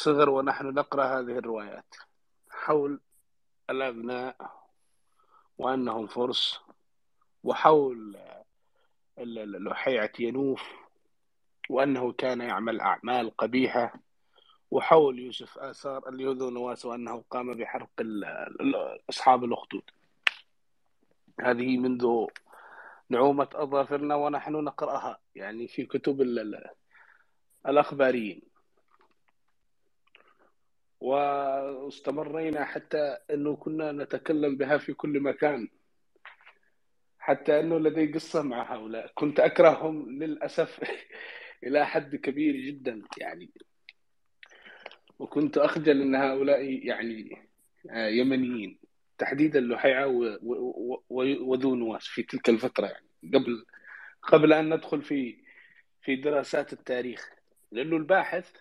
الصغر ونحن نقرأ هذه الروايات. حول الأبناء وأنهم فرس وحول لحيعة ينوف وأنه كان يعمل أعمال قبيحة وحول يوسف آثار اليهود ونواس وأنه قام بحرق أصحاب الأخدود. هذه منذ نعومة أظافرنا ونحن نقرأها يعني في كتب الأخباريين. واستمرينا حتى أنه كنا نتكلم بها في كل مكان. حتى أنه لدي قصة مع هؤلاء. كنت أكرههم للأسف إلى حد كبير جدا يعني. وكنت أخجل أن هؤلاء يعني آه، يمنيين. تحديدا لحيعة وذو نواس في تلك الفترة يعني. قبل قبل أن ندخل في في دراسات التاريخ. لأنه الباحث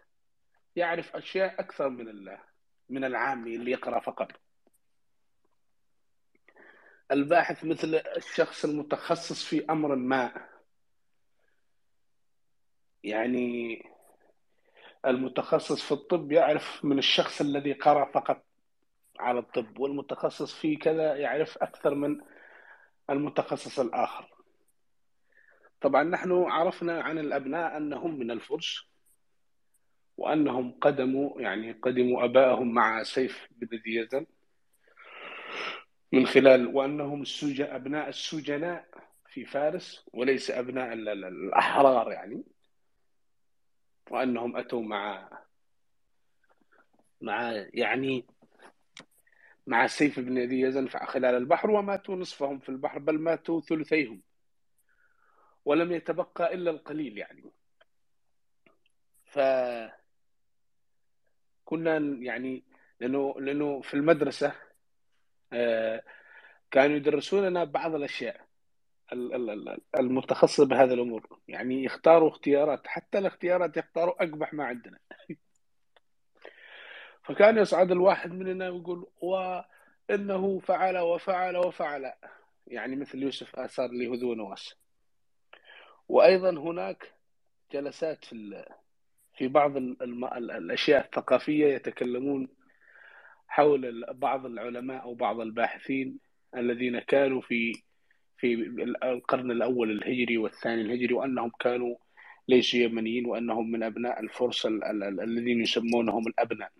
يعرف أشياء أكثر من من العامي اللي يقرأ فقط. الباحث مثل الشخص المتخصص في أمر ما. يعني المتخصص في الطب يعرف من الشخص الذي قرأ فقط على الطب والمتخصص في كذا يعرف أكثر من المتخصص الآخر. طبعا نحن عرفنا عن الأبناء أنهم من الفرس وأنهم قدموا يعني قدموا أبائهم مع سيف بن ذي يزن من خلال وأنهم السجن أبناء السجناء في فارس وليس أبناء الأحرار يعني. وأنهم أتوا مع مع يعني مع سيف بن ذي يزن خلال البحر وماتوا نصفهم في البحر بل ماتوا ثلثيهم ولم يتبقى إلا القليل يعني. ف كنا يعني لأنه لأنه في المدرسة آه، كانوا يدرسون لنا بعض الأشياء المتخصصة بهذه الأمور. يعني يختاروا اختيارات حتى الاختيارات يختاروا أقبح ما عندنا. فكان يصعد الواحد مننا ويقول وإنه فعل وفعل وفعل. يعني مثل يوسف آثار لهذو نواس وأيضا هناك جلسات في في بعض الأشياء الثقافية يتكلمون حول بعض العلماء أو بعض الباحثين الذين كانوا في في القرن الأول الهجري والثاني الهجري وأنهم كانوا ليسوا يمنيين وأنهم من أبناء الفرس الذين يسمونهم الأبناء.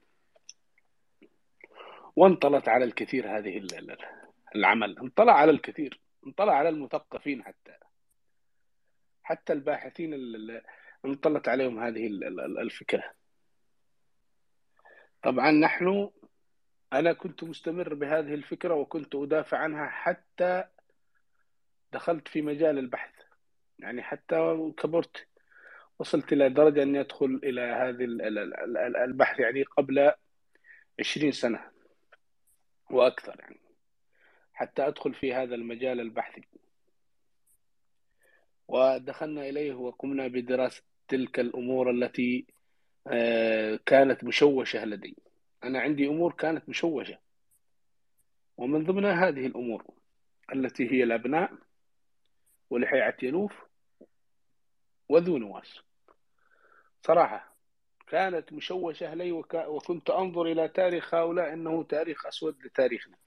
وانطلت على الكثير هذه العمل. انطلع على الكثير. انطلع على المثقفين حتى. حتى الباحثين انطلت عليهم هذه الفكرة. طبعا نحن أنا كنت مستمر بهذه الفكرة وكنت أدافع عنها حتى دخلت في مجال البحث. يعني حتى كبرت وصلت إلى درجة أني أدخل إلى هذه البحث يعني قبل عشرين سنة وأكثر يعني حتى أدخل في هذا المجال البحثي. ودخلنا إليه وقمنا بدراسة تلك الأمور التي آه، كانت مشوشة لدي. أنا عندي أمور كانت مشوشة. ومن ضمنها هذه الأمور التي هي الأبناء ولحيعة ينوف وذو نواس. صراحة كانت مشوشة لي وك... وكنت أنظر إلى تاريخ هؤلاء أنه تاريخ أسود لتاريخنا.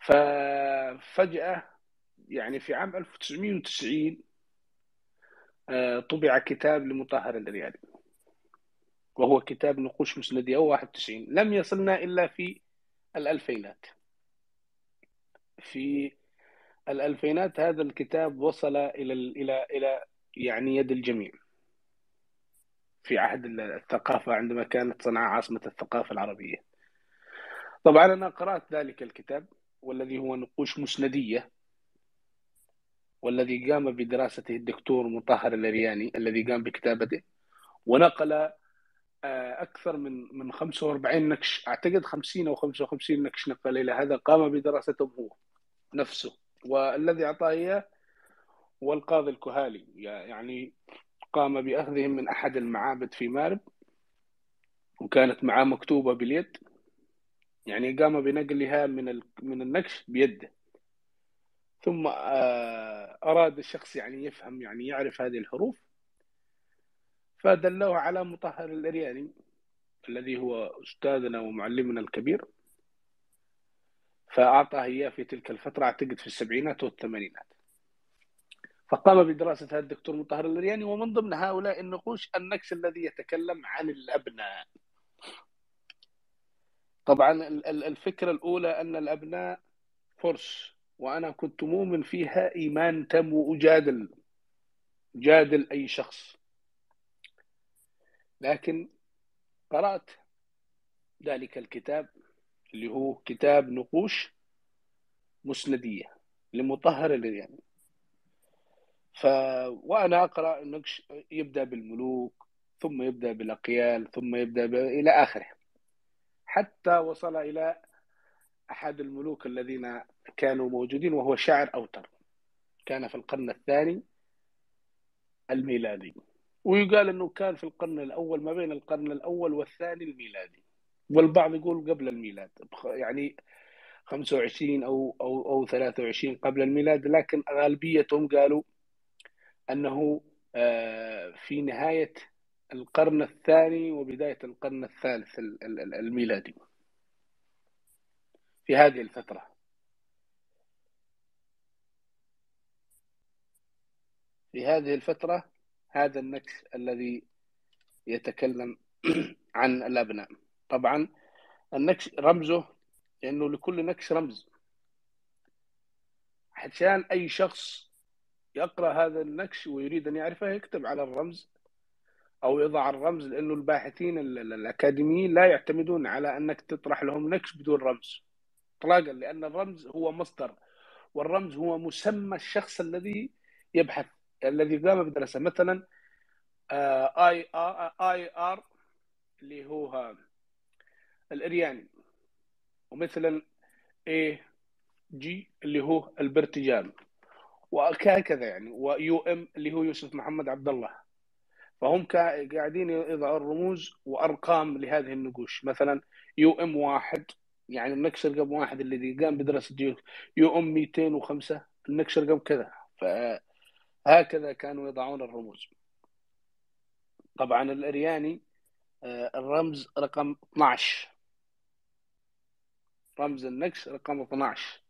ففجأة يعني في عام 1990 آه، طبع كتاب لمطهر الريالي وهو كتاب نقوش مسندية 91 لم يصلنا إلا في الألفينات. في الألفينات هذا الكتاب وصل إلى إلى إلى يعني يد الجميع. في عهد الثقافة عندما كانت صنعاء عاصمة الثقافة العربية. طبعا أنا قرأت ذلك الكتاب والذي هو نقوش مسندية. والذي قام بدراسته الدكتور مطهر الأرياني الذي قام بكتابته ونقل آه، أكثر من من 45 نكش أعتقد 50 أو 55 نكش نقل إلى هذا قام بدراستهم هو نفسه والذي أعطاه إياه هو القاضي الكهالي. يعني قام بأخذهم من أحد المعابد في مارب وكانت معاه مكتوبة باليد يعني قام بنقلها من من النكش بيده. ثم آه، فأراد الشخص يعني يفهم يعني يعرف هذه الحروف فدلوه على مطهر الأرياني الذي هو أستاذنا ومعلمنا الكبير فأعطاه إياه في تلك الفترة أعتقد في السبعينات والثمانينات. فقام بدراسة هذا الدكتور مطهر الرياني ومن ضمن هؤلاء النقوش النكش الذي يتكلم عن الأبناء. طبعا الفكرة الأولى أن الأبناء فرس. وأنا كنت مؤمن فيها إيمان تم وأجادل جادل أي شخص. لكن قرأت ذلك الكتاب اللي هو كتاب نقوش مسندية لمطهر الرياني ف وأنا أقرأ النقش يبدأ بالملوك ثم يبدأ بالأقيال ثم يبدأ ب... إلى آخره. حتى وصل إلى أحد الملوك الذين كانوا موجودين وهو شاعر أوتر كان في القرن الثاني الميلادي. ويقال إنه كان في القرن الأول ما بين القرن الأول والثاني الميلادي. والبعض يقول قبل الميلاد يعني 25 أو أو أو 23 قبل الميلاد لكن غالبيتهم قالوا أنه آه، في نهاية القرن الثاني وبداية القرن الثالث الميلادي. في هذه الفترة؟ في هذه الفترة هذا النكس الذي يتكلم عن الأبناء. طبعا النكس رمزه لأنه لكل نكس رمز. عشان أي شخص يقرأ هذا النكش ويريد أن يعرفه يكتب على الرمز أو يضع الرمز لأنه الباحثين الأكاديميين لا يعتمدون على أنك تطرح لهم نكش بدون رمز. إطلاقا لأن الرمز هو مصدر والرمز هو مسمى الشخص الذي يبحث الذي قام بدراسة مثلا آي آي آر اللي هو الأرياني. ومثلا AJ اللي هو ألبرت جام. وهكذا يعني. و UM اللي هو يوسف محمد عبد الله. فهم قاعدين يضعوا الرموز وأرقام لهذه النقوش. مثلا UM واحد يعني النقش رقم واحد الذي قام بدراسه UM 205 النقش رقم كذا. فهكذا كانوا يضعون الرموز. طبعا الأرياني آه، الرمز رقم 12 رمز النكش رقم 12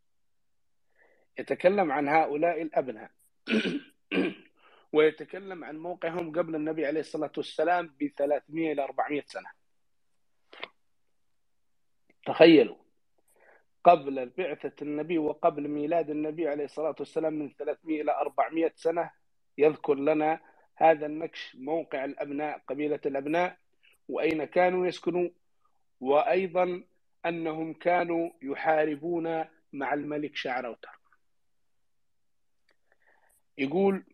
يتكلم عن هؤلاء الأبناء. ويتكلم عن موقعهم قبل النبي عليه الصلاة والسلام ب 300 إلى 400 سنة. تخيلوا قبل بعثة النبي وقبل ميلاد النبي عليه الصلاة والسلام من 300 إلى 400 سنة يذكر لنا هذا النكش موقع الأبناء قبيلة الأبناء وأين كانوا يسكنوا وأيضا أنهم كانوا يحاربون مع الملك شعروتر يقول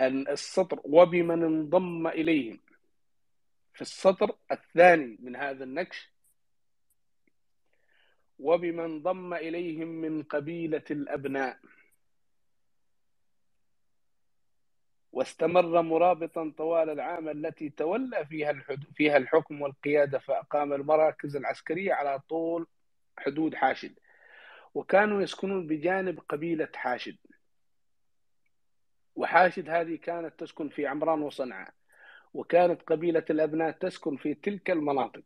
أن السطر وبمن انضم إليهم في السطر الثاني من هذا النكش. وبمن انضم إليهم من قبيلة الأبناء. واستمر مرابطا طوال العام التي تولى فيها فيها الحكم والقيادة فأقام المراكز العسكرية على طول حدود حاشد. وكانوا يسكنون بجانب قبيلة حاشد. وحاشد هذه كانت تسكن في عمران وصنعاء. وكانت قبيلة الأبناء تسكن في تلك المناطق.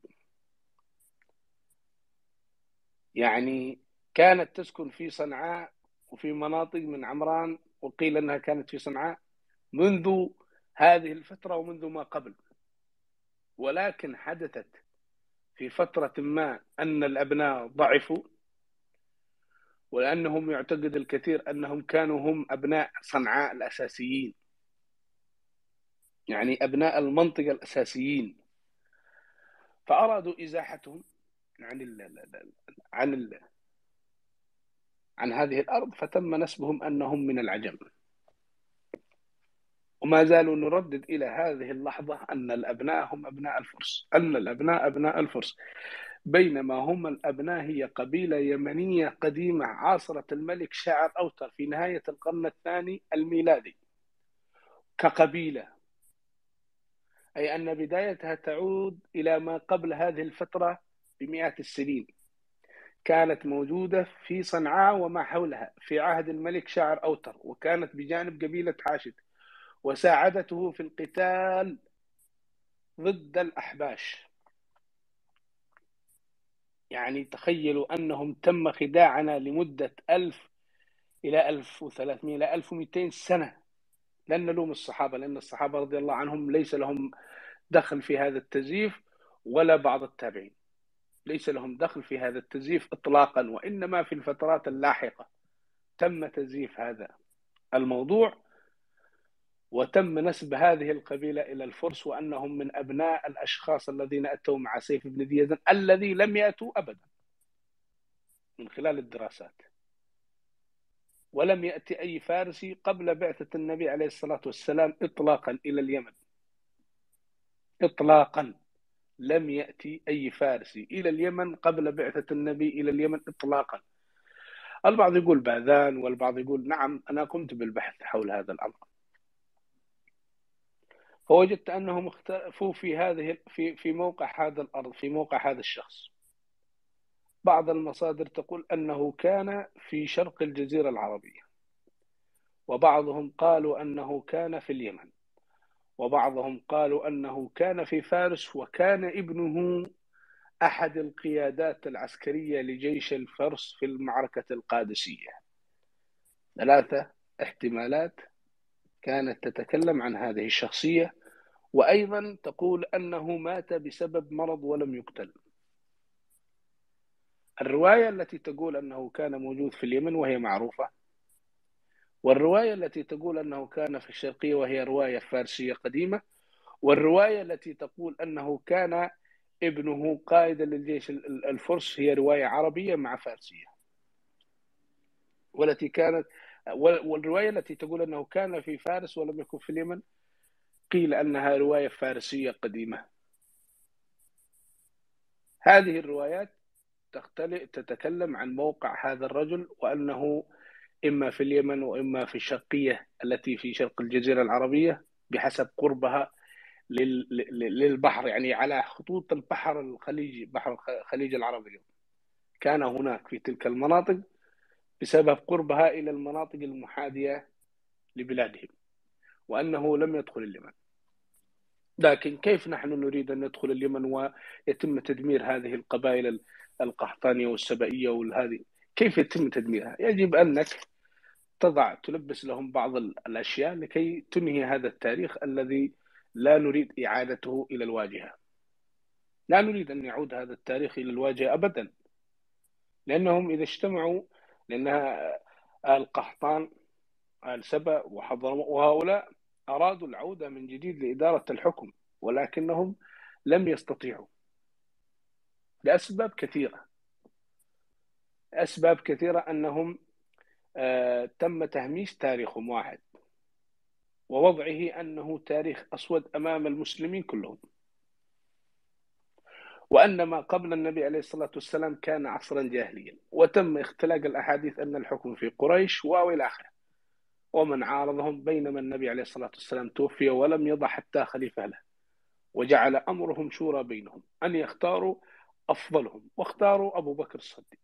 يعني كانت تسكن في صنعاء وفي مناطق من عمران وقيل أنها كانت في صنعاء منذ هذه الفترة ومنذ ما قبل. ولكن حدثت في فترة ما أن الأبناء ضعفوا ولأنهم يعتقد الكثير أنهم كانوا هم أبناء صنعاء الأساسيين. يعني أبناء المنطقة الأساسيين. فأرادوا إزاحتهم عن ال عن ال عن هذه الأرض فتم نسبهم أنهم من العجم. وما زالوا نردد إلى هذه اللحظة أن الأبناء هم أبناء الفرس. أن الأبناء أبناء الفرس. بينما هم الأبناء هي قبيلة يمنية قديمة عاصرة الملك شاعر أوتر في نهاية القرن الثاني الميلادي. كقبيلة أي أن بدايتها تعود إلى ما قبل هذه الفترة بمئات السنين. كانت موجودة في صنعاء وما حولها في عهد الملك شاعر أوتر وكانت بجانب قبيلة حاشد وساعدته في القتال ضد الأحباش. يعني تخيلوا أنهم تم خداعنا لمدة ألف إلى 1300 إلى 1200 سنة. لن نلوم الصحابة لأن الصحابة رضي الله عنهم ليس لهم دخل في هذا التزييف ولا بعض التابعين. ليس لهم دخل في هذا التزييف إطلاقا وإنما في الفترات اللاحقة تم تزييف هذا الموضوع وتم نسب هذه القبيلة إلى الفرس وأنهم من أبناء الأشخاص الذين أتوا مع سيف بن ذي يزن الذي لم يأتوا أبدا من خلال الدراسات. ولم يأتي أي فارسي قبل بعثة النبي عليه الصلاة والسلام إطلاقا إلى اليمن. إطلاقا. لم يأتي أي فارسي إلى اليمن قبل بعثة النبي إلى اليمن إطلاقا. البعض يقول باذان والبعض يقول نعم أنا قمت بالبحث حول هذا الأمر. فوجدت أنهم اختلفوا في هذه في في موقع هذا الأرض في موقع هذا الشخص. بعض المصادر تقول أنه كان في شرق الجزيرة العربية وبعضهم قالوا أنه كان في اليمن وبعضهم قالوا أنه كان في فارس وكان ابنه أحد القيادات العسكرية لجيش الفرس في المعركة القادسية. ثلاثة احتمالات كانت تتكلم عن هذه الشخصية وأيضا تقول أنه مات بسبب مرض ولم يقتل. الرواية التي تقول أنه كان موجود في اليمن وهي معروفة والرواية التي تقول أنه كان في الشرقية وهي رواية فارسية قديمة والرواية التي تقول أنه كان ابنه قائدا للجيش الفرس هي رواية عربية مع فارسية. والتي كانت والرواية التي تقول أنه كان في فارس ولم يكن في اليمن قيل أنها رواية فارسية قديمة. هذه الروايات تتكلم عن موقع هذا الرجل وأنه إما في اليمن وإما في الشرقية التي في شرق الجزيرة العربية بحسب قربها للبحر يعني على خطوط البحر الخليجي بحر الخليج العربي كان هناك في تلك المناطق بسبب قربها إلى المناطق المحاذية لبلادهم وأنه لم يدخل اليمن. لكن كيف نحن نريد أن ندخل اليمن ويتم تدمير هذه القبائل القحطانية والسبائية والهذه كيف يتم تدميرها؟ يجب أنك تضع تلبس لهم بعض الأشياء لكي تنهي هذا التاريخ الذي لا نريد إعادته إلى الواجهة. لا نريد أن يعود هذا التاريخ إلى الواجهة أبدا. لأنهم إذا اجتمعوا لأنها آل قحطان آل سبأ وحضرموت وهؤلاء أرادوا العودة من جديد لإدارة الحكم ولكنهم لم يستطيعوا. لأسباب كثيرة. أسباب كثيرة أنهم آه تم تهميش تاريخهم واحد ووضعه أنه تاريخ أسود أمام المسلمين كلهم. وأن ما قبل النبي عليه الصلاة والسلام كان عصرا جاهليا وتم اختلاق الأحاديث أن الحكم في قريش وإلى آخره. ومن عارضهم بينما النبي عليه الصلاة والسلام توفي ولم يضع حتى خليفة له وجعل أمرهم شورى بينهم أن يختاروا أفضلهم واختاروا أبو بكر الصديق.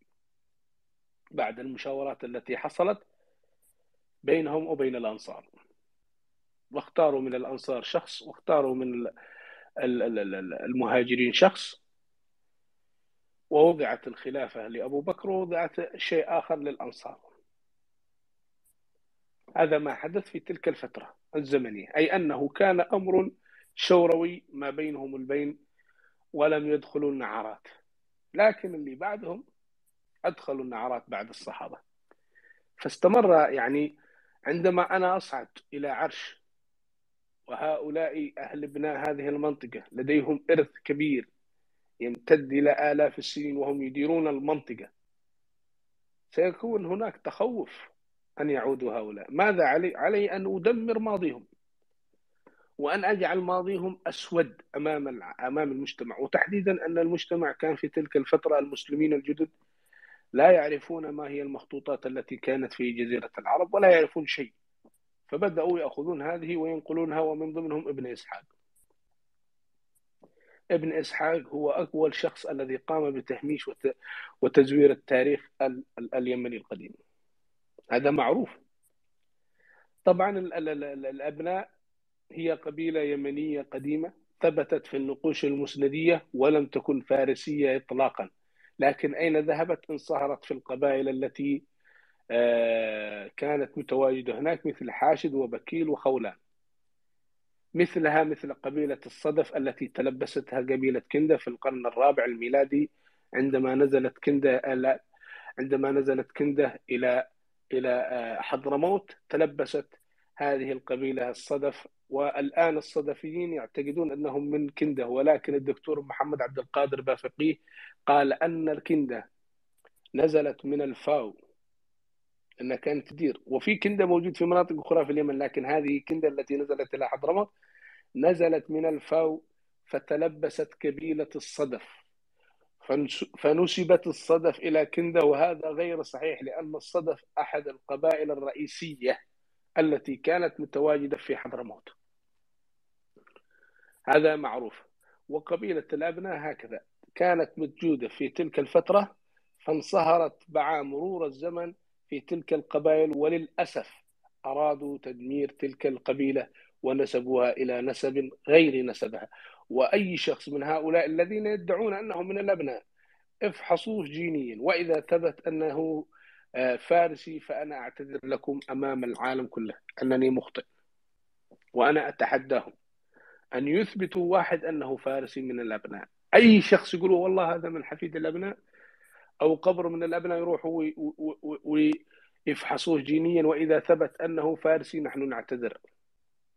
بعد المشاورات التي حصلت بينهم وبين الأنصار. واختاروا من الأنصار شخص واختاروا من المهاجرين شخص. ووضعت الخلافة لأبو بكر ووضعت شيء آخر للأنصار. هذا ما حدث في تلك الفترة الزمنية. أي أنه كان أمر شوروي ما بينهم البين ولم يدخلوا النعرات. لكن اللي بعدهم أدخلوا النعرات بعد الصحابة. فاستمر يعني عندما أنا أصعد إلى عرش وهؤلاء أهل ابناء هذه المنطقة لديهم إرث كبير يمتد إلى آلاف السنين وهم يديرون المنطقة سيكون هناك تخوف أن يعودوا هؤلاء. ماذا علي؟ علي أن أدمر ماضيهم. وأن أجعل ماضيهم أسود أمام أمام المجتمع. وتحديدا أن المجتمع كان في تلك الفترة المسلمين الجدد لا يعرفون ما هي المخطوطات التي كانت في جزيرة العرب ولا يعرفون شيء. فبدأوا يأخذون هذه وينقلونها ومن ضمنهم ابن إسحاق. ابن إسحاق هو أول شخص الذي قام بتهميش وتزوير التاريخ اليمني القديم. هذا معروف. طبعا الأبناء هي قبيلة يمنية قديمة ثبتت في النقوش المسندية ولم تكن فارسية إطلاقا. لكن أين ذهبت؟ انصهرت في القبائل التي آه، كانت متواجدة هناك مثل حاشد وبكيل وخولان. مثلها مثل قبيلة الصدف التي تلبستها قبيلة كندة في القرن الرابع الميلادي عندما نزلت كندة عندما نزلت كندة إلى إلى آه، حضرموت تلبست هذه القبيلة الصدف والآن الصدفيين يعتقدون أنهم من كندة ولكن الدكتور محمد عبد القادر بافقيه قال أن الكندة نزلت من الفاو. أنها كانت تدير. وفي كنده موجود في مناطق أخرى في اليمن لكن هذه كنده التي نزلت إلى حضرموت نزلت من الفاو فتلبست كبيله الصدف. فنسبت الصدف إلى كنده وهذا غير صحيح لأن الصدف أحد القبائل الرئيسية التي كانت متواجدة في حضرموت. هذا معروف. وقبيلة الأبناء هكذا كانت موجوده في تلك الفترة فانصهرت مع مرور الزمن في تلك القبائل وللأسف أرادوا تدمير تلك القبيلة ونسبوها إلى نسب غير نسبها. وأي شخص من هؤلاء الذين يدعون أنهم من الأبناء افحصوه جينيا. وإذا ثبت أنه آه، فارسي فأنا أعتذر لكم أمام العالم كله أنني مخطئ وأنا أتحداهم. أن يثبتوا واحد أنه فارسي من الأبناء. أي شخص يقول والله هذا من حفيد الأبناء أو قبر من الأبناء يروحوا ويفحصوه جينيا وإذا ثبت أنه فارسي نحن نعتذر.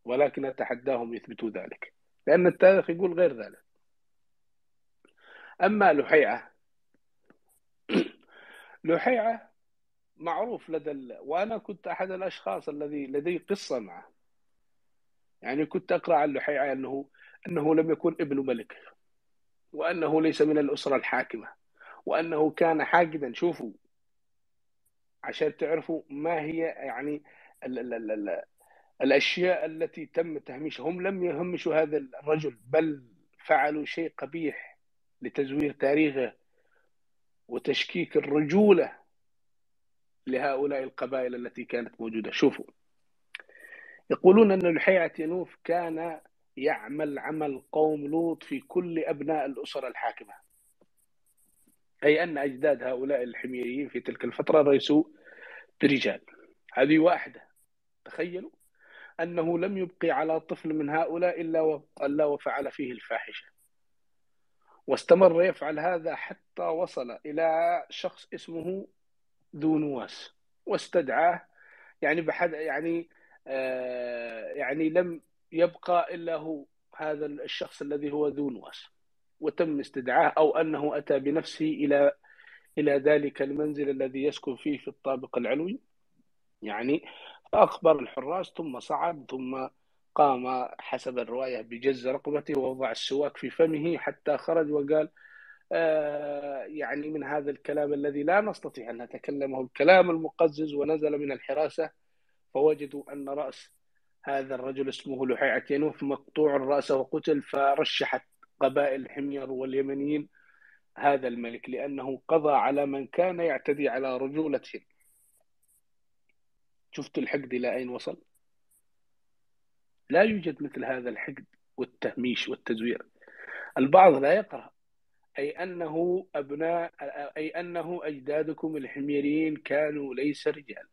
ولكن نتحداهم يثبتوا ذلك. لأن التاريخ يقول غير ذلك. أما لحيعة لحيعة معروف لدى ال... وأنا كنت أحد الأشخاص الذي لدي قصة معه. يعني كنت أقرأ عن لحيعه انه أنه لم يكن ابن ملك وأنه ليس من الأسرة الحاكمة وأنه كان حاقدا شوفوا عشان تعرفوا ما هي يعني ال ال ال ال الأشياء التي تم تهميشها. هم لم يهمشوا هذا الرجل بل فعلوا شيء قبيح لتزوير تاريخه وتشكيك الرجولة لهؤلاء القبائل التي كانت موجودة. شوفوا يقولون أن لحيعه ينوف كان يعمل عمل قوم لوط في كل أبناء الاسر الحاكمة. أي أن أجداد هؤلاء الحميريين في تلك الفترة ليسوا برجال. هذه واحدة. تخيلوا أنه لم يبقي على طفل من هؤلاء إلا إلا وفعل فيه الفاحشة. واستمر يفعل هذا حتى وصل إلى شخص اسمه ذو نواس واستدعاه يعني بحد يعني يعني لم يبقى إلا هو هذا الشخص الذي هو ذو نواس وتم استدعاه أو أنه أتى بنفسه إلى إلى ذلك المنزل الذي يسكن فيه في الطابق العلوي. يعني فأخبر الحراس ثم صعد ثم قام حسب الرواية بجز رقبته ووضع السواك في فمه حتى خرج وقال آه يعني من هذا الكلام الذي لا نستطيع أن نتكلمه الكلام المقزز ونزل من الحراسة فوجدوا أن رأس هذا الرجل اسمه لحيعة ينوف مقطوع الرأس وقتل فرشحت قبائل الحمير واليمنيين هذا الملك لأنه قضى على من كان يعتدي على رجولتهم شفت الحقد إلى أين وصل؟ لا يوجد مثل هذا الحقد والتهميش والتزوير. البعض لا يقرأ. أي أنه أبناء أي أنه أجدادكم الحميريين كانوا ليس رجال.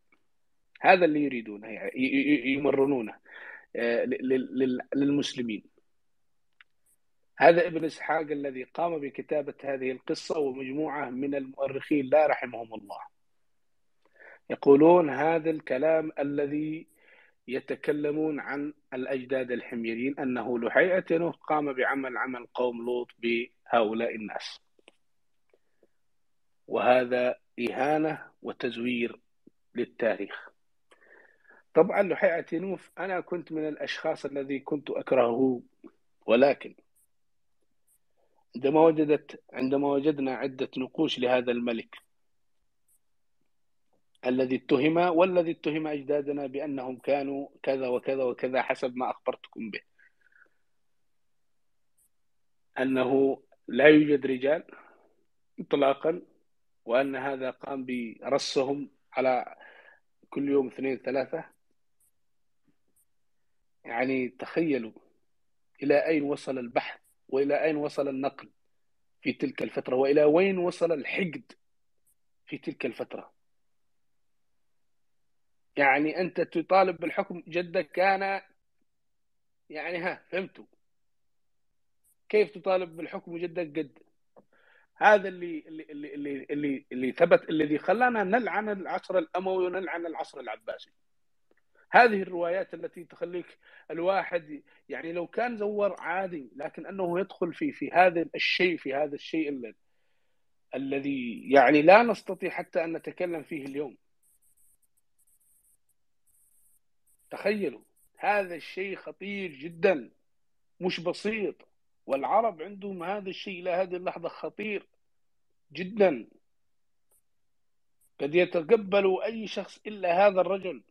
هذا اللي يريدونه يمرنونه آه، للمسلمين هذا ابن إسحاق الذي قام بكتابة هذه القصة ومجموعة من المؤرخين لا رحمهم الله. يقولون هذا الكلام الذي يتكلمون عن الأجداد الحميريين أنه لحيئة قام بعمل عمل قوم لوط بهؤلاء الناس. وهذا إهانة وتزوير للتاريخ. طبعا لحيئة نوف أنا كنت من الأشخاص الذي كنت أكرهه ولكن عندما وجدت عندما وجدنا عدة نقوش لهذا الملك الذي اتهم والذي اتهم أجدادنا بأنهم كانوا كذا وكذا وكذا حسب ما أخبرتكم به. أنه لا يوجد رجال إطلاقا وأن هذا قام برصهم على كل يوم اثنين ثلاثة. يعني تخيلوا إلى أين وصل البحث وإلى أين وصل النقل في تلك الفترة وإلى وين وصل الحقد في تلك الفترة؟ يعني أنت تطالب بالحكم جدك كان يعني ها فهمتوا. كيف تطالب بالحكم جدك قد؟ هذا اللي اللي اللي اللي اللي, ثبت الذي خلانا نلعن العصر الأموي ونلعن العصر العباسي. هذه الروايات التي تخليك الواحد يعني لو كان زور عادي لكن أنه يدخل في في هذا الشيء في هذا الشيء الذي يعني لا نستطيع حتى أن نتكلم فيه اليوم. تخيلوا هذا الشيء خطير جدا مش بسيط. والعرب عندهم هذا الشيء إلى هذه اللحظة خطير جدا. قد يتقبلوا أي شخص إلا هذا الرجل.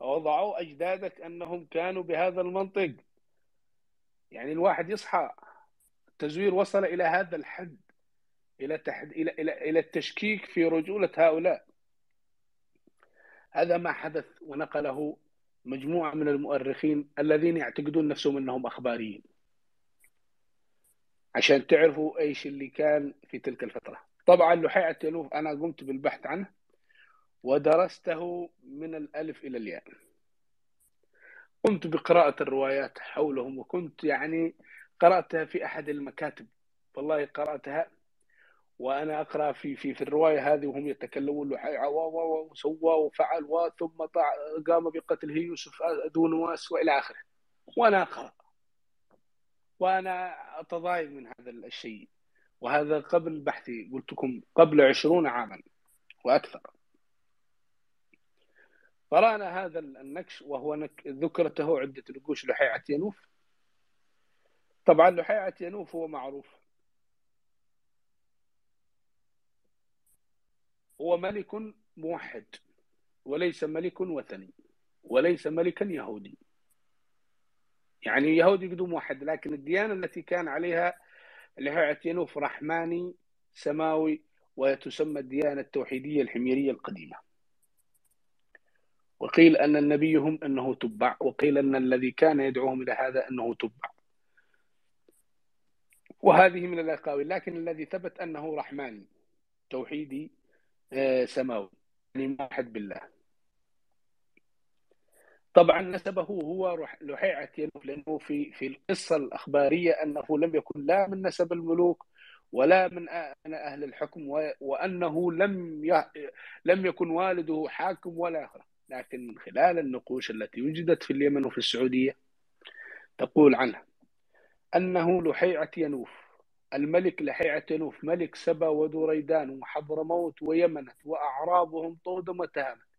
وضعوا أجدادك أنهم كانوا بهذا المنطق. يعني الواحد يصحى التزوير وصل إلى هذا الحد إلى تحد إلى إلى إلى التشكيك في رجولة هؤلاء. هذا ما حدث ونقله مجموعة من المؤرخين الذين يعتقدون نفسهم أنهم أخباريين. عشان تعرفوا إيش اللي كان في تلك الفترة. طبعا لحيعة يلوف أنا قمت بالبحث عنه. ودرسته من الألف إلى الياء. قمت بقراءة الروايات حولهم وكنت يعني قرأتها في أحد المكاتب. والله قرأتها وأنا أقرأ في في في الرواية هذه وهم يتكلمون لحيعة وسوى وفعل وثم قام بقتله يوسف دون وأس وإلى آخره. وأنا أقرأ وأنا أتضايق من هذا الشيء. وهذا قبل بحثي قلت لكم قبل عشرون عاما وأكثر. قرأنا هذا النكش وهو. ذكرته عدة نقوش لحيعة ينوف طبعا لحيعة ينوف هو معروف. هو ملك موحد وليس ملك وثني وليس ملكا يهودي. يعني يهودي قدوم واحد لكن الديانة التي كان عليها اللي ينوف رحماني سماوي وتسمى الديانة التوحيدية الحميرية القديمة. وقيل أن النبي هم أنه تبع وقيل أن الذي كان يدعوهم إلى هذا أنه تبع. وهذه من الأقاويل لكن الذي ثبت أنه رحماني توحيدي آه، سماوي يعني موحد بالله. طبعا نسبه هو لحيعة ينوف لأنه في في القصة الأخبارية أنه لم يكن لا من نسب الملوك ولا من أهل الحكم وأنه لم لم يكن والده حاكم ولا آخر لكن من خلال النقوش التي وجدت في اليمن وفي السعودية تقول عنه أنه لحيعة ينوف الملك لحيعة ينوف ملك سبا ودريدان وحضرموت ويمنت وأعرابهم طودم وتهامت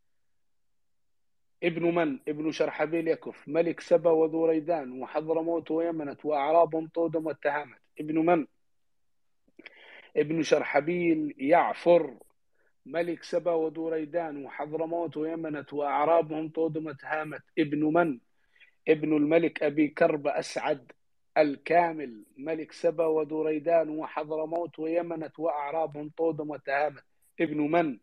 ابن من؟ ابن شرحبيل يكف ملك سبا وذوريدان وحضرموت ويمنت وأعرابهم طودم وتهامت ابن من؟ ابن شرحبيل يعفر ملك سبا ودوريدان وحضرموت ويمنت وأعرابهم طودم وتهامت ابن من؟ ابن الملك أبي كرب أسعد الكامل. ملك سبا ودوريدان وحضرموت ويمنت وأعرابهم طودم وتهامت ابن من؟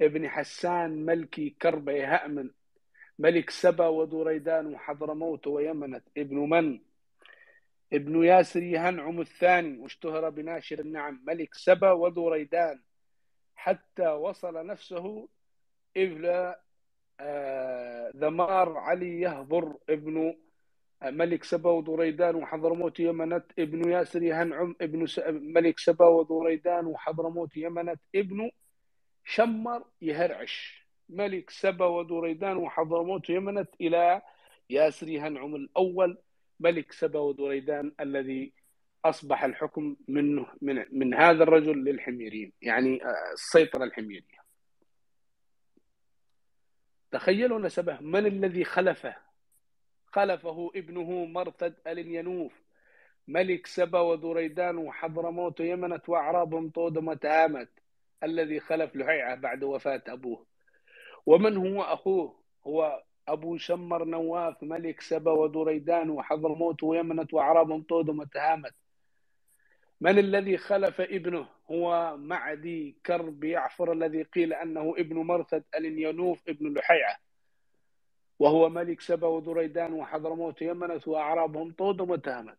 ابن حسان ملكي كرب يهأمن ملك سبا ودريدان وحضرموت ويمنت. ابن من؟ ابن ياسر يهنعم الثاني. واشتهر بناشر النعم. ملك سبا ودريدان حتى وصل نفسه إلى آه ذمار علي يهضر ابن آه، ملك سبا ودريدان وحضرموت يمنت ابن ياسر يهنعم ابن ملك سبا ودريدان وحضرموت يمنت ابن شمر يهرعش. ملك سبا ودريدان وحضرموت يمنت إلى ياسر هنعم الأول ملك سبا ودريدان الذي أصبح الحكم منه من, من هذا الرجل للحميريين يعني آه، السيطرة الحميرية. تخيلوا نسبه من الذي خلفه؟ خلفه ابنه مرثد الينوف ملك سبا ودريدان وحضرموت يمنت وأعرابهم طود وتهامت الذي خلف لحيعة بعد وفاة أبوه. ومن هو أخوه؟ هو أبو شمر نواف ملك سبا ودريدان وحضرموت ويمنت وعرب طودم وتهامت من الذي خلف ابنه؟ هو معدي كرب يعفر الذي قيل أنه ابن مرثد الينوف ابن لحيعة. وهو ملك سبأ ودريدان وحضرموت ويمنت وأعرابهم طود ومتهامت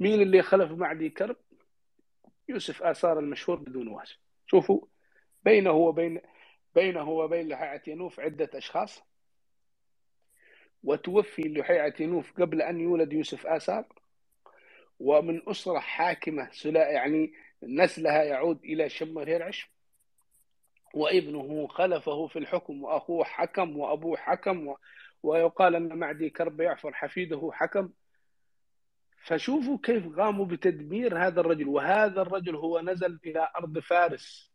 مين اللي خلف معدي كرب؟ يوسف آثار المشهور بدون واسع شوفوا بينه وبين بينه وبين لحيعة ينوف عدة أشخاص. وتوفي لحيعة ينوف قبل أن يولد يوسف آثار. ومن أسرة حاكمة سلا يعني نسلها يعود إلى شمر هرعش وابنه خلفه في الحكم وأخوه حكم وأبوه حكم و... ويقال أن معدي كرب يعفر حفيده حكم. فشوفوا كيف قاموا بتدمير هذا الرجل. وهذا الرجل هو نزل إلى أرض فارس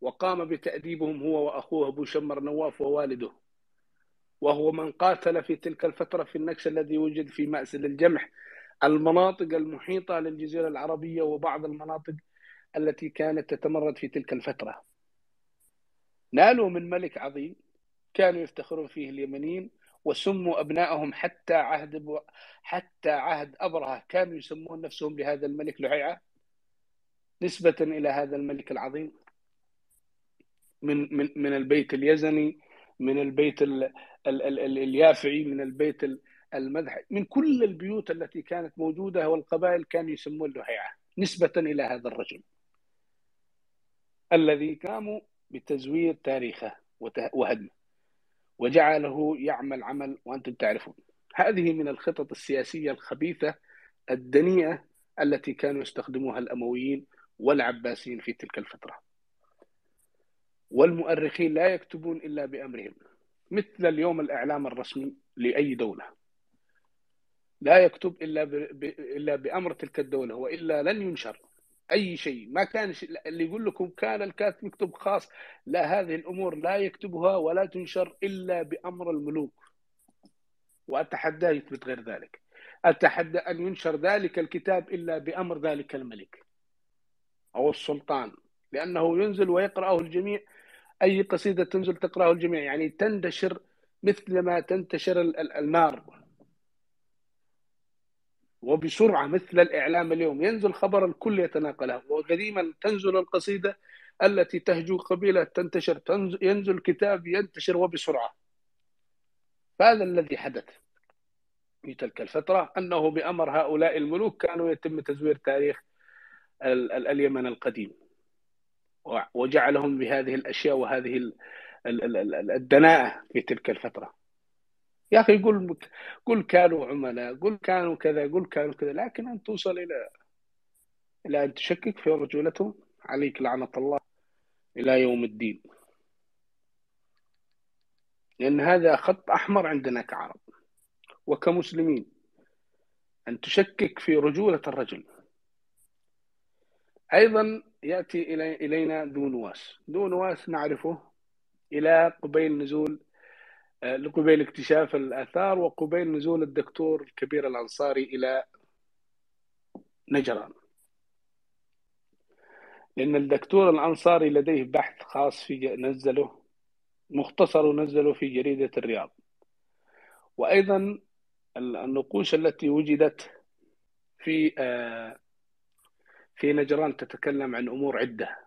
وقام بتأديبهم هو وأخوه أبو شمر نواف ووالده. وهو من قاتل في تلك الفترة في النكس الذي وجد في مأسل الجمح. المناطق المحيطة للجزيرة العربية وبعض المناطق التي كانت تتمرد في تلك الفترة. نالوا من ملك عظيم كانوا يفتخرون فيه اليمنيين وسموا أبنائهم حتى عهد حتى عهد أبرهة. كانوا يسمون نفسهم بهذا الملك لعيعة نسبة إلى هذا الملك العظيم. من من من البيت اليزني من البيت ال ال ال ال اليافعي من البيت المذحي من كل البيوت التي كانت موجودة والقبائل كانوا يسمون لهيعة نسبة إلى هذا الرجل. الذي قاموا بتزوير تاريخه وهدمه وجعله يعمل عمل وأنتم تعرفون. هذه من الخطط السياسية الخبيثة الدنيئة التي كانوا يستخدموها الأمويين والعباسيين في تلك الفترة. والمؤرخين لا يكتبون إلا بأمرهم مثل اليوم الإعلام الرسمي لأي دولة. لا يكتب إلا ب... ب... إلا بأمر تلك الدولة وإلا لن ينشر أي شيء. ما كان. اللي يقول لكم كان الكاتب يكتب خاص لا هذه الأمور لا يكتبها ولا تنشر إلا بأمر الملوك. وأتحدى يثبت غير ذلك. أتحدى أن ينشر ذلك الكتاب إلا بأمر ذلك الملك أو السلطان لأنه ينزل ويقرأه الجميع. أي قصيدة تنزل تقرأه الجميع؟ يعني تنتشر مثل ما تنتشر النار وبسرعة مثل الإعلام اليوم. ينزل خبر الكل يتناقله وقديما تنزل القصيدة التي تهجو قبيلة تنتشر ينزل كتاب ينتشر وبسرعة. فهذا الذي حدث في تلك الفترة أنه بأمر هؤلاء الملوك كانوا يتم تزوير تاريخ اليمن القديم. وجعلهم بهذه الأشياء وهذه الدناءة في تلك الفترة. يا أخي قل قل كانوا عملاء قل كانوا كذا قل كانوا كذا لكن أن توصل إلى إلى أن تشكك في رجولتهم عليك لعنة الله إلى يوم الدين. لأن هذا خط أحمر عندنا كعرب وكمسلمين أن تشكك في رجولة الرجل. أيضا يأتي إلينا ذو نواس ذو نواس نعرفه إلى قبيل نزول آه، لقبيل اكتشاف الآثار وقبيل نزول الدكتور الكبير الأنصاري إلى نجران. لأن الدكتور الأنصاري لديه بحث خاص في نزله مختصر نزله في جريدة الرياض. وأيضا النقوش التي وجدت في آه، في نجران تتكلم عن أمور عدة.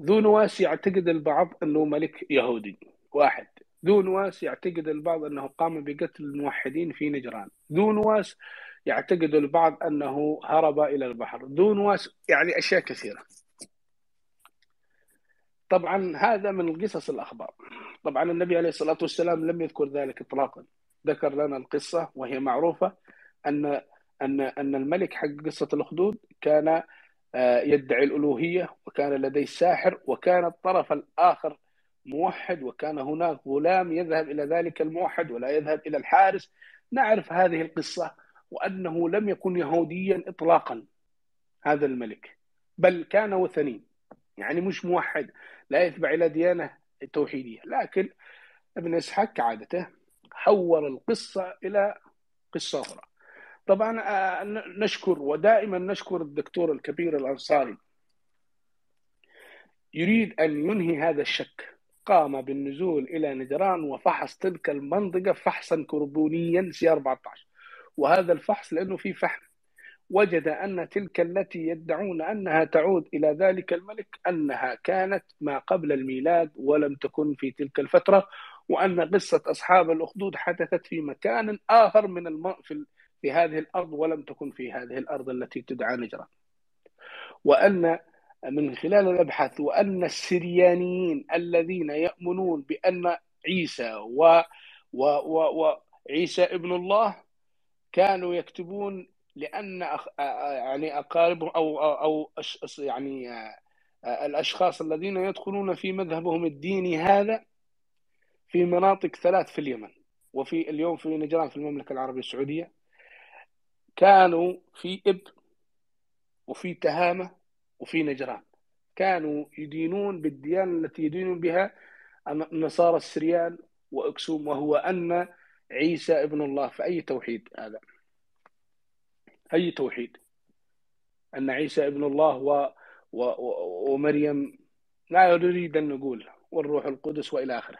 ذو نواس يعتقد البعض أنه ملك يهودي. واحد. ذو نواس يعتقد البعض أنه قام بقتل الموحدين في نجران. ذو نواس يعتقد البعض أنه هرب إلى البحر. ذو نواس يعني أشياء كثيرة. طبعا هذا من القصص الأخبار. طبعا النبي عليه الصلاة والسلام لم يذكر ذلك إطلاقا. ذكر لنا القصة وهي معروفة أن أن أن الملك حق قصة الأخدود كان يدعي الألوهية وكان لديه ساحر وكان الطرف الآخر موحد وكان هناك غلام يذهب إلى ذلك الموحد ولا يذهب إلى الحارس. نعرف هذه القصة وأنه لم يكن يهوديا إطلاقا هذا الملك بل كان وثني يعني مش موحد لا يتبع إلى ديانة توحيدية. لكن ابن إسحاق كعادته حول القصة إلى قصة أخرى. طبعا آه، نشكر ودائما نشكر الدكتور الكبير الأنصاري. يريد أن ينهي هذا الشك. قام بالنزول إلى نجران وفحص تلك المنطقة فحصا كربونيا سي 14 وهذا الفحص لأنه في فحم. وجد أن تلك التي يدعون أنها تعود إلى ذلك الملك أنها كانت ما قبل الميلاد ولم تكن في تلك الفترة وأن قصة أصحاب الأخدود حدثت في مكان آخر من الم... في... في هذه الأرض ولم تكن في هذه الأرض التي تدعى نجران وأن من خلال الأبحاث وأن السريانيين الذين يؤمنون بأن عيسى و... و... و... وعيسى ابن الله كانوا يكتبون لأن أخ... يعني اقاربهم أو أو يعني الأشخاص الذين يدخلون في مذهبهم الديني هذا في مناطق ثلاث في اليمن وفي اليوم في نجران في المملكة العربية السعودية. كانوا في اب وفي تهامة وفي نجران. كانوا يدينون بالديانة التي يدينون بها النصارى السريان وأكسوم وهو أن عيسى ابن الله. فأي توحيد هذا؟ أي توحيد؟ أن عيسى ابن الله و... و... ومريم. لا نريد أن نقول والروح القدس وإلى آخره.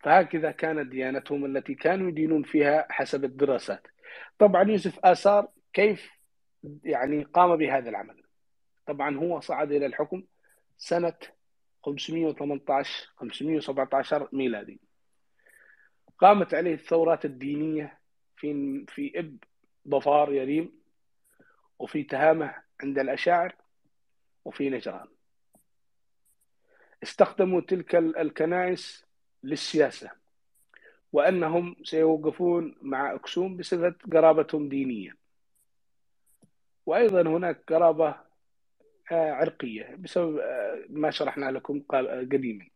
فهكذا كانت ديانتهم التي كانوا يدينون فيها حسب الدراسات. طبعا يوسف آثار كيف يعني قام بهذا العمل. طبعا هو صعد إلى الحكم سنة 518 517 ميلادي. قامت عليه الثورات الدينية في في إب ضفار يريم وفي تهامة عند الأشاعر وفي نجران. استخدموا تلك الكنائس للسياسة. وأنهم سيوقفون مع أكسوم بصفة قرابتهم دينية وأيضا هناك قرابة آه، عرقية بسبب آه، ما شرحنا لكم قديما.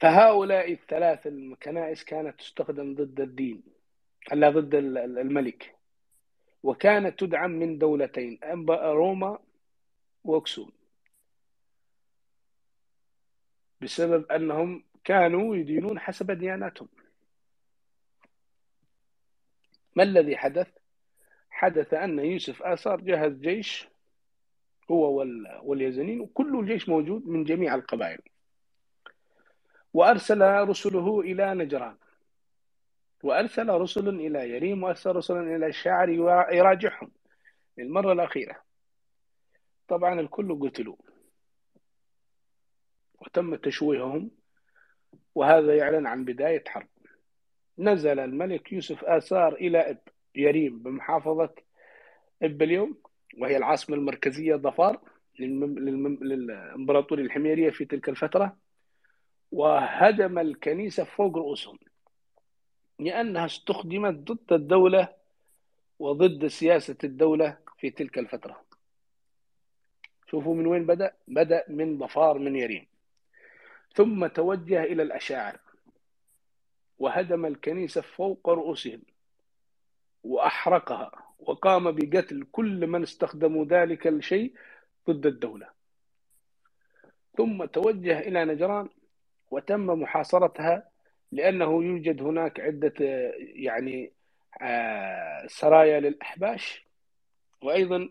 فهؤلاء الثلاث الكنائس كانت تستخدم ضد الدين لا ضد الملك. وكانت تدعم من دولتين روما وأكسوم. بسبب أنهم كانوا يدينون حسب دياناتهم. ما الذي حدث؟ حدث أن يوسف آثار جهز جيش هو واليزنين وكل الجيش موجود من جميع القبائل. وأرسل رسله إلى نجران. وأرسل رسل إلى يريم وأرسل رسلا إلى الشاعر يراجعهم للمرة الأخيرة. طبعا الكل قتلوا. وتم تشويههم. وهذا يعلن عن بداية حرب. نزل الملك يوسف آثار إلى إب يريم بمحافظة إب اليوم وهي العاصمة المركزية ظفار للإمبراطورية الحميرية في تلك الفترة. وهدم الكنيسة فوق رؤوسهم لأنها استخدمت ضد الدولة وضد سياسة الدولة في تلك الفترة. شوفوا من وين بدأ؟ بدأ من ظفار من يريم. ثم توجه إلى الأشاعر. وهدم الكنيسة فوق رؤوسهم وأحرقها وقام بقتل كل من استخدموا ذلك الشيء ضد الدولة. ثم توجه إلى نجران وتم محاصرتها لأنه يوجد هناك عدة يعني آه، سرايا للأحباش. وأيضا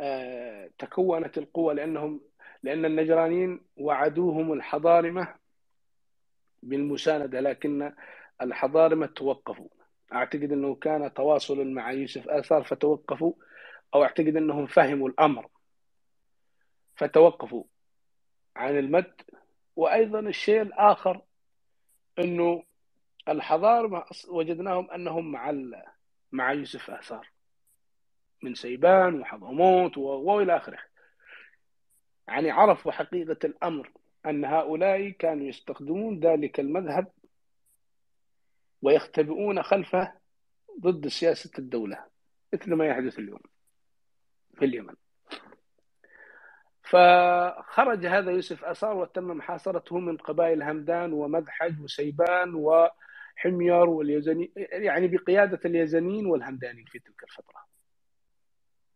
آه، تكونت القوة لأنهم لأن النجرانيين وعدوهم الحضارمة بالمسانده لكن الحضارمة توقفوا. أعتقد أنه كان تواصل مع يوسف آثار فتوقفوا أو أعتقد أنهم فهموا الأمر فتوقفوا عن المد. وأيضا الشيء الآخر أنه الحضارة وجدناهم أنهم مع مع يوسف آثار من سيبان وحضرموت وإلى آخره. يعني عرفوا حقيقة الأمر أن هؤلاء كانوا يستخدمون ذلك المذهب ويختبئون خلفه ضد سياسة الدولة مثل ما يحدث اليوم في اليمن. فخرج هذا يوسف أسار وتم محاصرته من قبائل همدان ومدحج وسيبان وحمير واليزني يعني بقيادة اليزنيين والهمدانيين في تلك الفترة.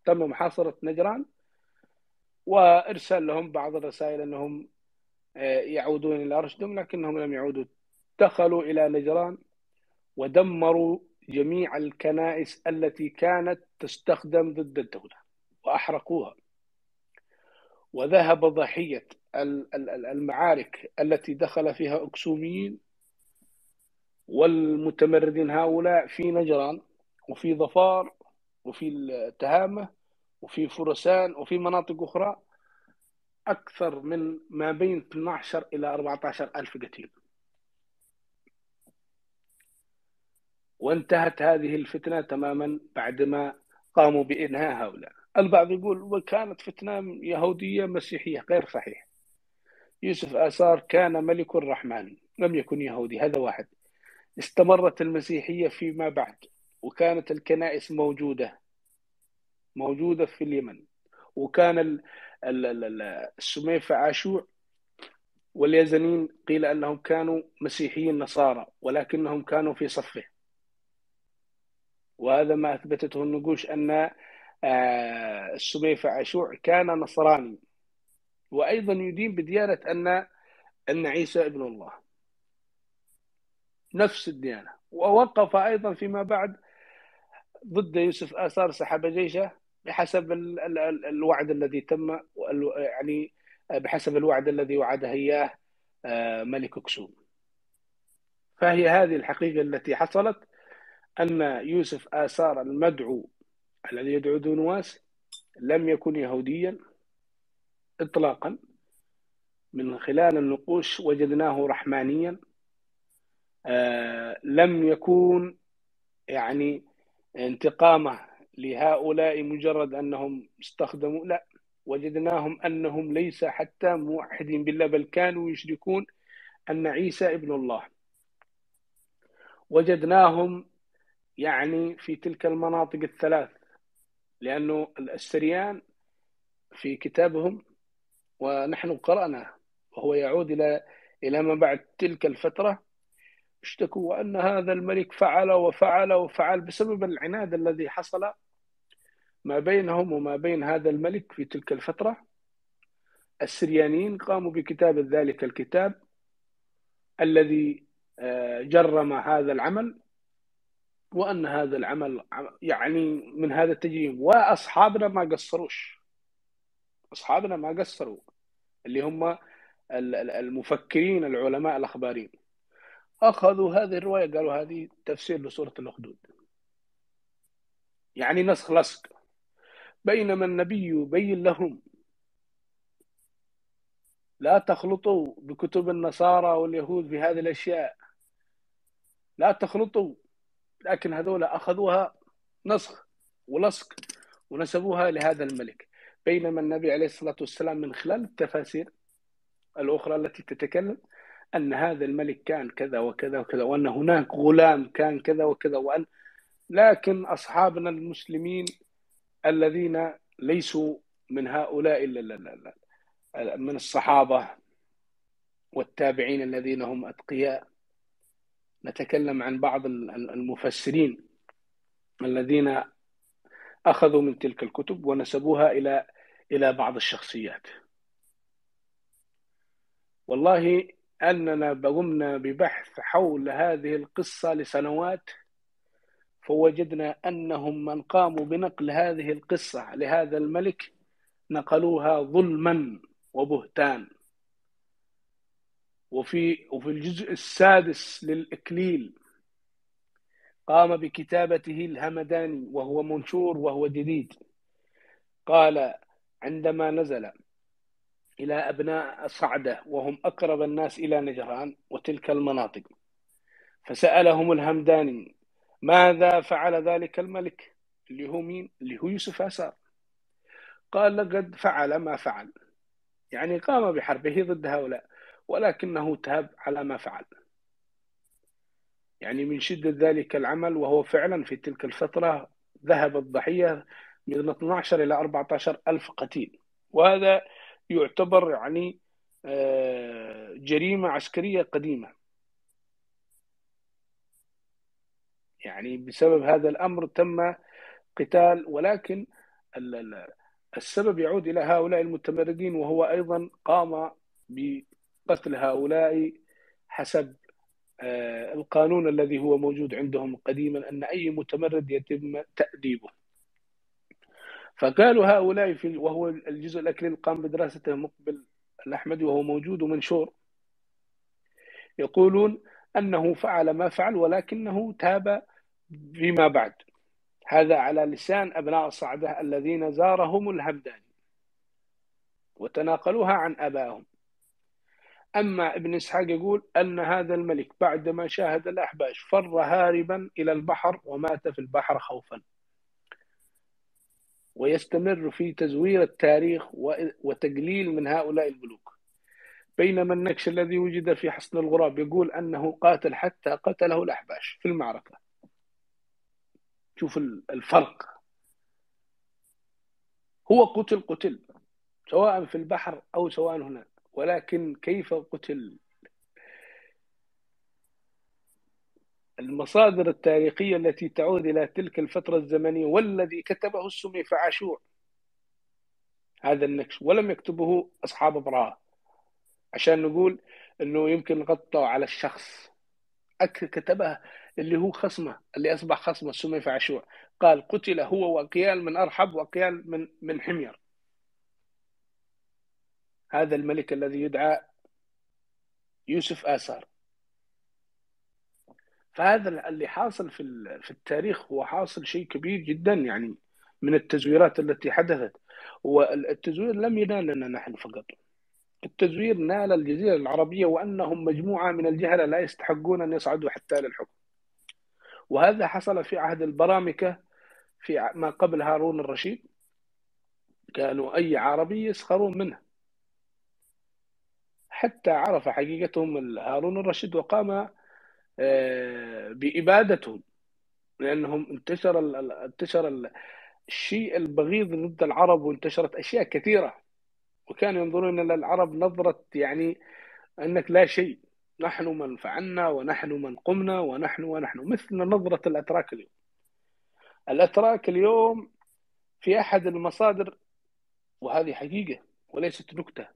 تم محاصرة نجران وإرسال لهم بعض الرسائل أنهم آه، يعودون إلى رشدهم لكنهم لم يعودوا. دخلوا إلى نجران ودمروا جميع الكنائس التي كانت تستخدم ضد الدولة وأحرقوها. وذهب ضحية المعارك التي دخل فيها أكسوميين والمتمردين هؤلاء في نجران وفي ظفار وفي التهامة وفي فرسان وفي مناطق أخرى أكثر من ما بين 12 إلى 14 ألف قتيل. وانتهت هذه الفتنة تماما بعدما قاموا بإنهاء هؤلاء. البعض يقول وكانت فتنة يهودية مسيحية غير صحيح. يوسف آثار كان ملك الرحمن لم يكن يهودي هذا واحد. استمرت المسيحية فيما بعد وكانت الكنائس موجودة. موجودة في اليمن. وكان السميفة عاشوع واليزنين قيل أنهم كانوا مسيحيين نصارى ولكنهم كانوا في صفه. وهذا ما أثبتته النقوش أن آه، السميفة عاشوع كان نصراني. وأيضا يدين بديانة أن أن عيسى ابن الله. نفس الديانة. ووقف أيضا فيما بعد ضد يوسف آثار سحب جيشه. بحسب الوعد الذي تم يعني بحسب الوعد الذي وعده إياه آه، ملك أكسوم فهي هذه الحقيقة التي حصلت أن يوسف آثار المدعو الذي يدعو دونواس لم يكن يهوديا إطلاقا. من خلال النقوش وجدناه رحمانيا آه لم يكون يعني انتقامه لهؤلاء مجرد أنهم استخدموا لا وجدناهم أنهم ليس حتى موحدين بالله بل كانوا يشركون أن عيسى ابن الله. وجدناهم يعني في تلك المناطق الثلاث لأنه السريان في كتابهم ونحن قرأناه وهو يعود إلى إلى ما بعد تلك الفترة اشتكوا أن هذا الملك فعل وفعل وفعل بسبب العناد الذي حصل ما بينهم وما بين هذا الملك في تلك الفترة. السريانيين قاموا بكتابة ذلك الكتاب الذي آه، جرم هذا العمل وأن هذا العمل يعني من هذا التجريم. وأصحابنا ما قصروش. أصحابنا ما قصروا اللي هم المفكرين العلماء الأخباريين. أخذوا هذه الرواية قالوا هذه تفسير لسورة الأخدود. يعني نسخ لصق. بينما النبي يبين لهم. لا تخلطوا بكتب النصارى واليهود في هذه الأشياء. لا تخلطوا لكن هذول أخذوها نسخ ولصق ونسبوها لهذا الملك. بينما النبي عليه الصلاة والسلام من خلال التفاسير الأخرى التي تتكلم أن هذا الملك كان كذا وكذا وكذا وأن هناك غلام كان كذا وكذا وأن لكن أصحابنا المسلمين الذين ليسوا من هؤلاء من الصحابة والتابعين الذين هم أتقياء. نتكلم عن بعض المفسرين الذين أخذوا من تلك الكتب ونسبوها إلى إلى بعض الشخصيات. والله أننا قمنا ببحث حول هذه القصة لسنوات فوجدنا أنهم من قاموا بنقل هذه القصة لهذا الملك نقلوها ظلما وبهتان. وفي وفي الجزء السادس للإكليل قام بكتابته الهمداني وهو منشور وهو جديد. قال عندما نزل إلى أبناء صعدة وهم أقرب الناس إلى نجران وتلك المناطق فسألهم الهمداني ماذا فعل ذلك الملك؟ اللي هو مين؟ اللي هو يوسف أسار قال لقد فعل ما فعل. يعني قام بحربه ضد هؤلاء ولكنه تاب على ما فعل. يعني من شدة ذلك العمل وهو فعلا في تلك الفترة ذهب الضحية من 12 إلى 14 ألف قتيل. وهذا يعتبر يعني آه، جريمة عسكرية قديمة. يعني بسبب هذا الأمر تم قتال ولكن السبب يعود إلى هؤلاء المتمردين وهو أيضا قام بقتل هؤلاء حسب آه، القانون الذي هو موجود عندهم قديما أن أي متمرد يتم تأديبه. فقالوا هؤلاء في وهو الجزء الأكلي قام بدراسته مقبل الأحمدي وهو موجود ومنشور يقولون أنه فعل ما فعل ولكنه تاب فيما بعد. هذا على لسان أبناء الصعدة الذين زارهم الهمداني وتناقلوها عن أبائهم. أما ابن إسحاق يقول أن هذا الملك بعدما شاهد الأحباش فر هاربا إلى البحر ومات في البحر خوفا. ويستمر في تزوير التاريخ وتقليل من هؤلاء الملوك بينما النكش الذي وجد في حصن الغراب يقول أنه قاتل حتى قتله الأحباش في المعركة. شوف الفرق. هو قتل قتل سواء في البحر أو سواء هنا ولكن كيف قتل؟ المصادر التاريخية التي تعود إلى تلك الفترة الزمنية والذي كتبه السمي فعاشور هذا النكش ولم يكتبه أصحاب براءة عشان نقول أنه يمكن غطوا على الشخص. كتبها اللي هو خصمه اللي أصبح خصمه السمي فعاشور قال قتل هو وقيال من أرحب وقيال من من حمير. هذا الملك الذي يدعى يوسف آثار. فهذا اللي حاصل في في التاريخ هو حاصل شيء كبير جدا يعني من التزويرات التي حدثت. والتزوير لم ينالنا نحن فقط. التزوير نال الجزيرة العربية وأنهم مجموعة من الجهلة لا يستحقون أن يصعدوا حتى للحكم. وهذا حصل في عهد البرامكة في ما قبل هارون الرشيد. كانوا أي عربي يسخرون منه. حتى عرف حقيقتهم هارون الرشيد وقام آه، بإبادتهم لأنهم انتشر انتشر الشيء البغيض ضد العرب وانتشرت أشياء كثيرة. وكانوا ينظرون إلى العرب نظرة يعني أنك لا شيء. نحن من فعلنا ونحن من قمنا ونحن ونحن. مثل نظرة الأتراك اليوم. الأتراك اليوم في أحد المصادر وهذه حقيقة وليست نكتة.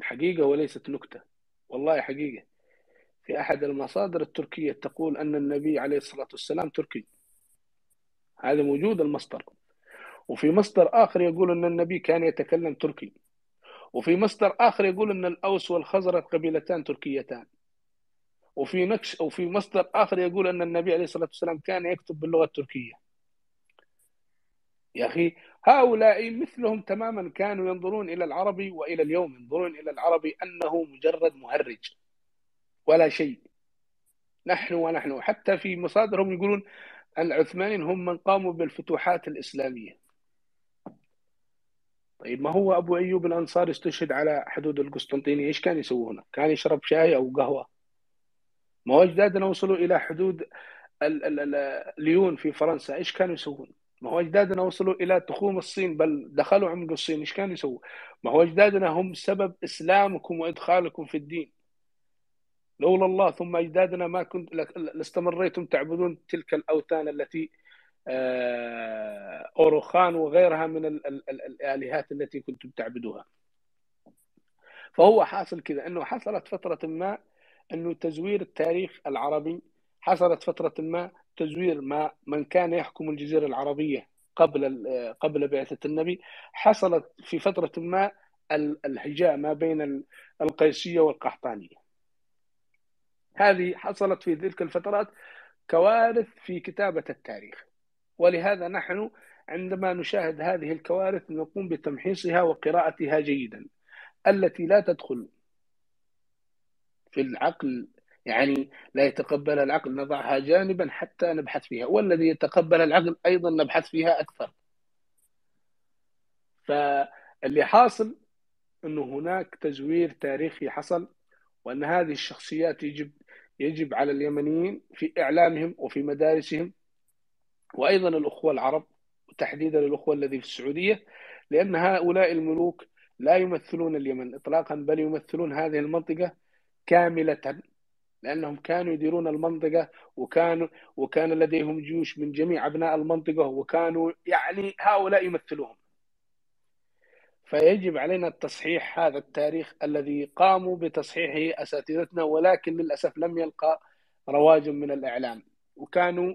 حقيقة وليست نكتة. والله حقيقة. في أحد المصادر التركية تقول أن النبي عليه الصلاة والسلام تركي. هذا موجود المصدر. وفي مصدر آخر يقول أن النبي كان يتكلم تركي. وفي مصدر آخر يقول أن الأوس والخزرج قبيلتان تركيتان. وفي نكش وفي مصدر آخر يقول أن النبي عليه الصلاة والسلام كان يكتب باللغة التركية. يا أخي هؤلاء مثلهم تماما كانوا ينظرون إلى العربي وإلى اليوم ينظرون إلى العربي أنه مجرد مهرج ولا شيء. نحن ونحن حتى في مصادرهم يقولون العثمانيين هم من قاموا بالفتوحات الإسلامية. طيب ما هو أبو أيوب الأنصاري استشهد على حدود القسطنطينية إيش كان يسوي؟ كان يشرب شاي أو قهوة ما هو أجدادنا وصلوا إلى حدود ليون في فرنسا إيش كانوا يسوون؟ ما هو أجدادنا وصلوا إلى تخوم الصين بل دخلوا عمق الصين إيش كانوا يسووا؟ ما هو أجدادنا هم سبب إسلامكم وإدخالكم في الدين لولا الله ثم أجدادنا ما كنت لاستمريتم تعبدون تلك الأوثان التي آه، أوروخان وغيرها من الآلهات التي كنتم تعبدوها. فهو حاصل كذا أنه حصلت فترة ما أنه تزوير التاريخ العربي حصلت فترة ما تزوير ما من كان يحكم الجزيرة العربية قبل قبل بعثة النبي. حصلت في فترة ما الهجاء ما بين القيسية والقحطانية. هذه حصلت في تلك الفترات كوارث في كتابة التاريخ. ولهذا نحن عندما نشاهد هذه الكوارث نقوم بتمحيصها وقراءتها جيدا التي لا تدخل في العقل يعني لا يتقبل العقل نضعها جانبا حتى نبحث فيها والذي يتقبل العقل أيضا نبحث فيها أكثر. فاللي حاصل أنه هناك تزوير تاريخي حصل وأن هذه الشخصيات يجب يجب على اليمنيين في إعلامهم وفي مدارسهم وأيضا الأخوة العرب وتحديدا الأخوة الذي في السعودية لأن هؤلاء الملوك لا يمثلون اليمن إطلاقا بل يمثلون هذه المنطقة كاملة لأنهم كانوا يديرون المنطقة وكانوا وكان لديهم جيوش من جميع أبناء المنطقة وكانوا يعني هؤلاء يمثلوهم. فيجب علينا التصحيح هذا التاريخ الذي قاموا بتصحيحه أساتذتنا ولكن للأسف لم يلقى رواج من الإعلام. وكانوا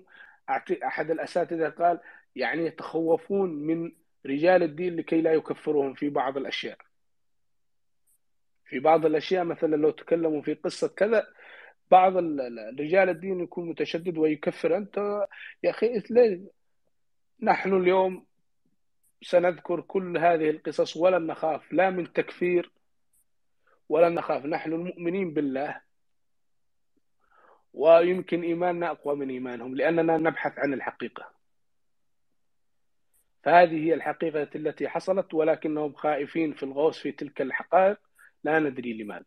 أحد الأساتذة قال يعني يتخوفون من رجال الدين لكي لا يكفرهم في بعض الأشياء. في بعض الأشياء مثلا لو تكلموا في قصة كذا بعض رجال الدين يكون متشدد ويكفر. أنت يا أخي ليه نحن اليوم سنذكر كل هذه القصص ولن نخاف لا من تكفير ولن نخاف. نحن المؤمنين بالله ويمكن إيماننا أقوى من إيمانهم لأننا نبحث عن الحقيقة. فهذه هي الحقيقة التي حصلت ولكنهم خائفين في الغوص في تلك الحقائق لا ندري لماذا.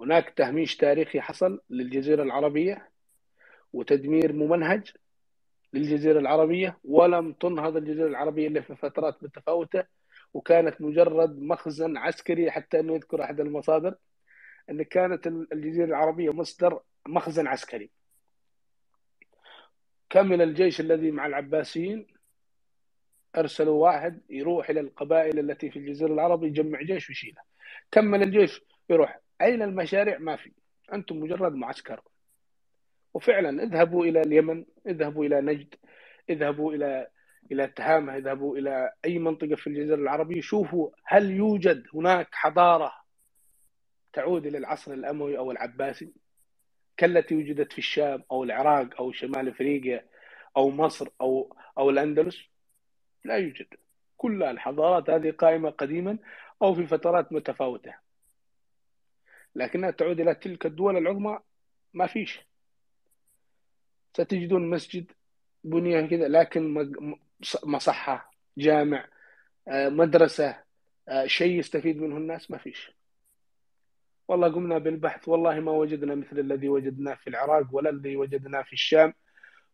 هناك تهميش تاريخي حصل للجزيرة العربية وتدمير ممنهج للجزيرة العربية ولم تنهض الجزيرة العربية إلا في فترات متفاوتة وكانت مجرد مخزن عسكري حتى انه يذكر أحد المصادر. إن كانت الجزيرة العربية مصدر مخزن عسكري. كمل الجيش الذي مع العباسيين أرسلوا واحد يروح إلى القبائل التي في الجزيرة العربية يجمع جيش ويشيله. كمل الجيش يروح؟ أين المشاريع؟ ما في. أنتم مجرد معسكر. وفعلا اذهبوا إلى اليمن اذهبوا إلى نجد اذهبوا إلى إلى تهامة اذهبوا إلى أي منطقة في الجزيرة العربية. شوفوا هل يوجد هناك حضارة تعود إلى العصر الأموي أو العباسي كالتي وجدت في الشام أو العراق أو شمال أفريقيا أو مصر أو أو الأندلس لا يوجد. كل الحضارات هذه قائمة قديما أو في فترات متفاوتة. لكنها تعود إلى تلك الدول العظمى ما فيش. ستجدون مسجد بني كذا لكن مصحة جامع آه، مدرسة آه، شيء يستفيد منه الناس ما فيش. والله قمنا بالبحث والله ما وجدنا مثل الذي وجدناه في العراق ولا الذي وجدناه في الشام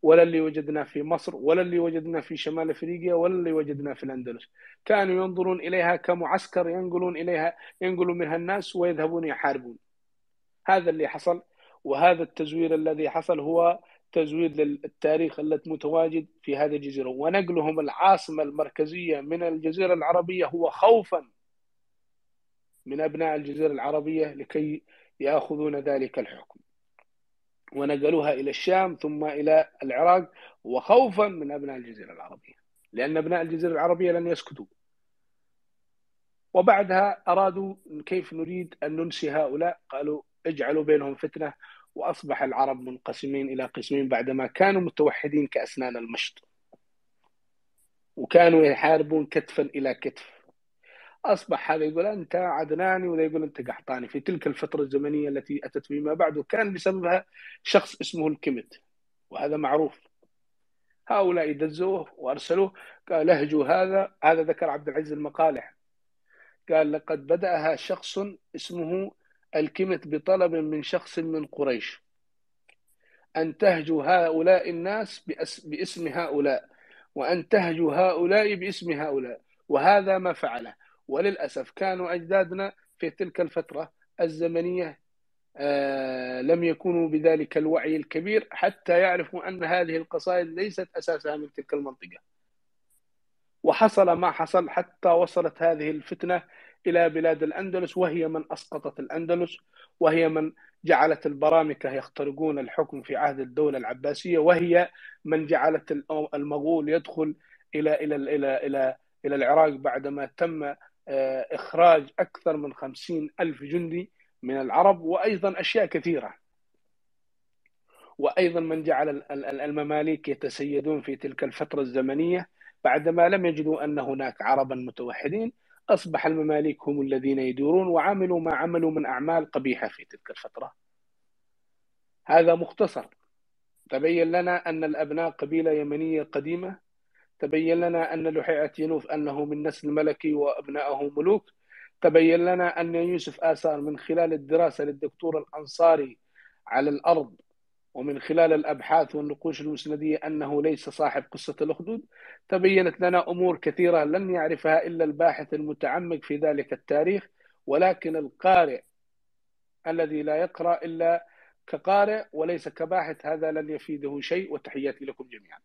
ولا اللي وجدناه في مصر ولا اللي وجدناه في شمال أفريقيا ولا اللي وجدناه في الأندلس. كانوا ينظرون إليها كمعسكر ينقلون إليها ينقلون منها الناس ويذهبون يحاربون. هذا اللي حصل وهذا التزوير الذي حصل هو تزوير للتاريخ التي متواجد في هذه الجزيرة. ونقلهم العاصمة المركزية من الجزيرة العربية هو خوفا من أبناء الجزيرة العربية لكي يأخذون ذلك الحكم. ونقلوها إلى الشام ثم إلى العراق وخوفا من أبناء الجزيرة العربية لأن أبناء الجزيرة العربية لن يسكتوا. وبعدها أرادوا كيف نريد أن ننسي هؤلاء؟ قالوا اجعلوا بينهم فتنة وأصبح العرب منقسمين إلى قسمين بعدما كانوا متوحدين كأسنان المشط. وكانوا يحاربون كتفا إلى كتف. أصبح هذا يقول أنت عدناني وذا يقول أنت قحطاني. في تلك الفترة الزمنية التي أتت فيما بعد وكان بسببها شخص اسمه الكمت وهذا معروف. هؤلاء دزوه وأرسلوه قال اهجوا هذا هذا ذكر عبد العزيز المقالح. قال لقد بدأها شخص اسمه الكمت بطلب من شخص من قريش أن تهجوا هؤلاء الناس باسم هؤلاء وأن تهجوا هؤلاء باسم هؤلاء وهذا ما فعله. وللأسف كانوا أجدادنا في تلك الفترة الزمنية آه لم يكونوا بذلك الوعي الكبير حتى يعرفوا أن هذه القصائد ليست أساسها من تلك المنطقة. وحصل ما حصل حتى وصلت هذه الفتنة إلى بلاد الأندلس وهي من أسقطت الأندلس وهي من جعلت البرامكة يخترقون الحكم في عهد الدولة العباسية وهي من جعلت المغول يدخل إلى إلى إلى إلى إلى العراق بعدما تم إخراج أكثر من خمسين ألف جندي من العرب وأيضا أشياء كثيرة. وأيضا من جعل المماليك يتسيدون في تلك الفترة الزمنية بعدما لم يجدوا أن هناك عربا متوحدين. أصبح المماليك هم الذين يدورون وعملوا ما عملوا من أعمال قبيحة في تلك الفترة. هذا مختصر. تبين لنا أن الأبناء قبيلة يمنية قديمة تبين لنا أن لحيعة ينوف أنه من نسل ملكي وأبنائه ملوك. تبين لنا أن يوسف آثار من خلال الدراسة للدكتور الأنصاري على الأرض ومن خلال الأبحاث والنقوش المسندية أنه ليس صاحب قصة الأخدود. تبينت لنا أمور كثيرة لن يعرفها إلا الباحث المتعمق في ذلك التاريخ ولكن القارئ الذي لا يقرأ إلا كقارئ وليس كباحث هذا لن يفيده شيء. وتحياتي لكم جميعا.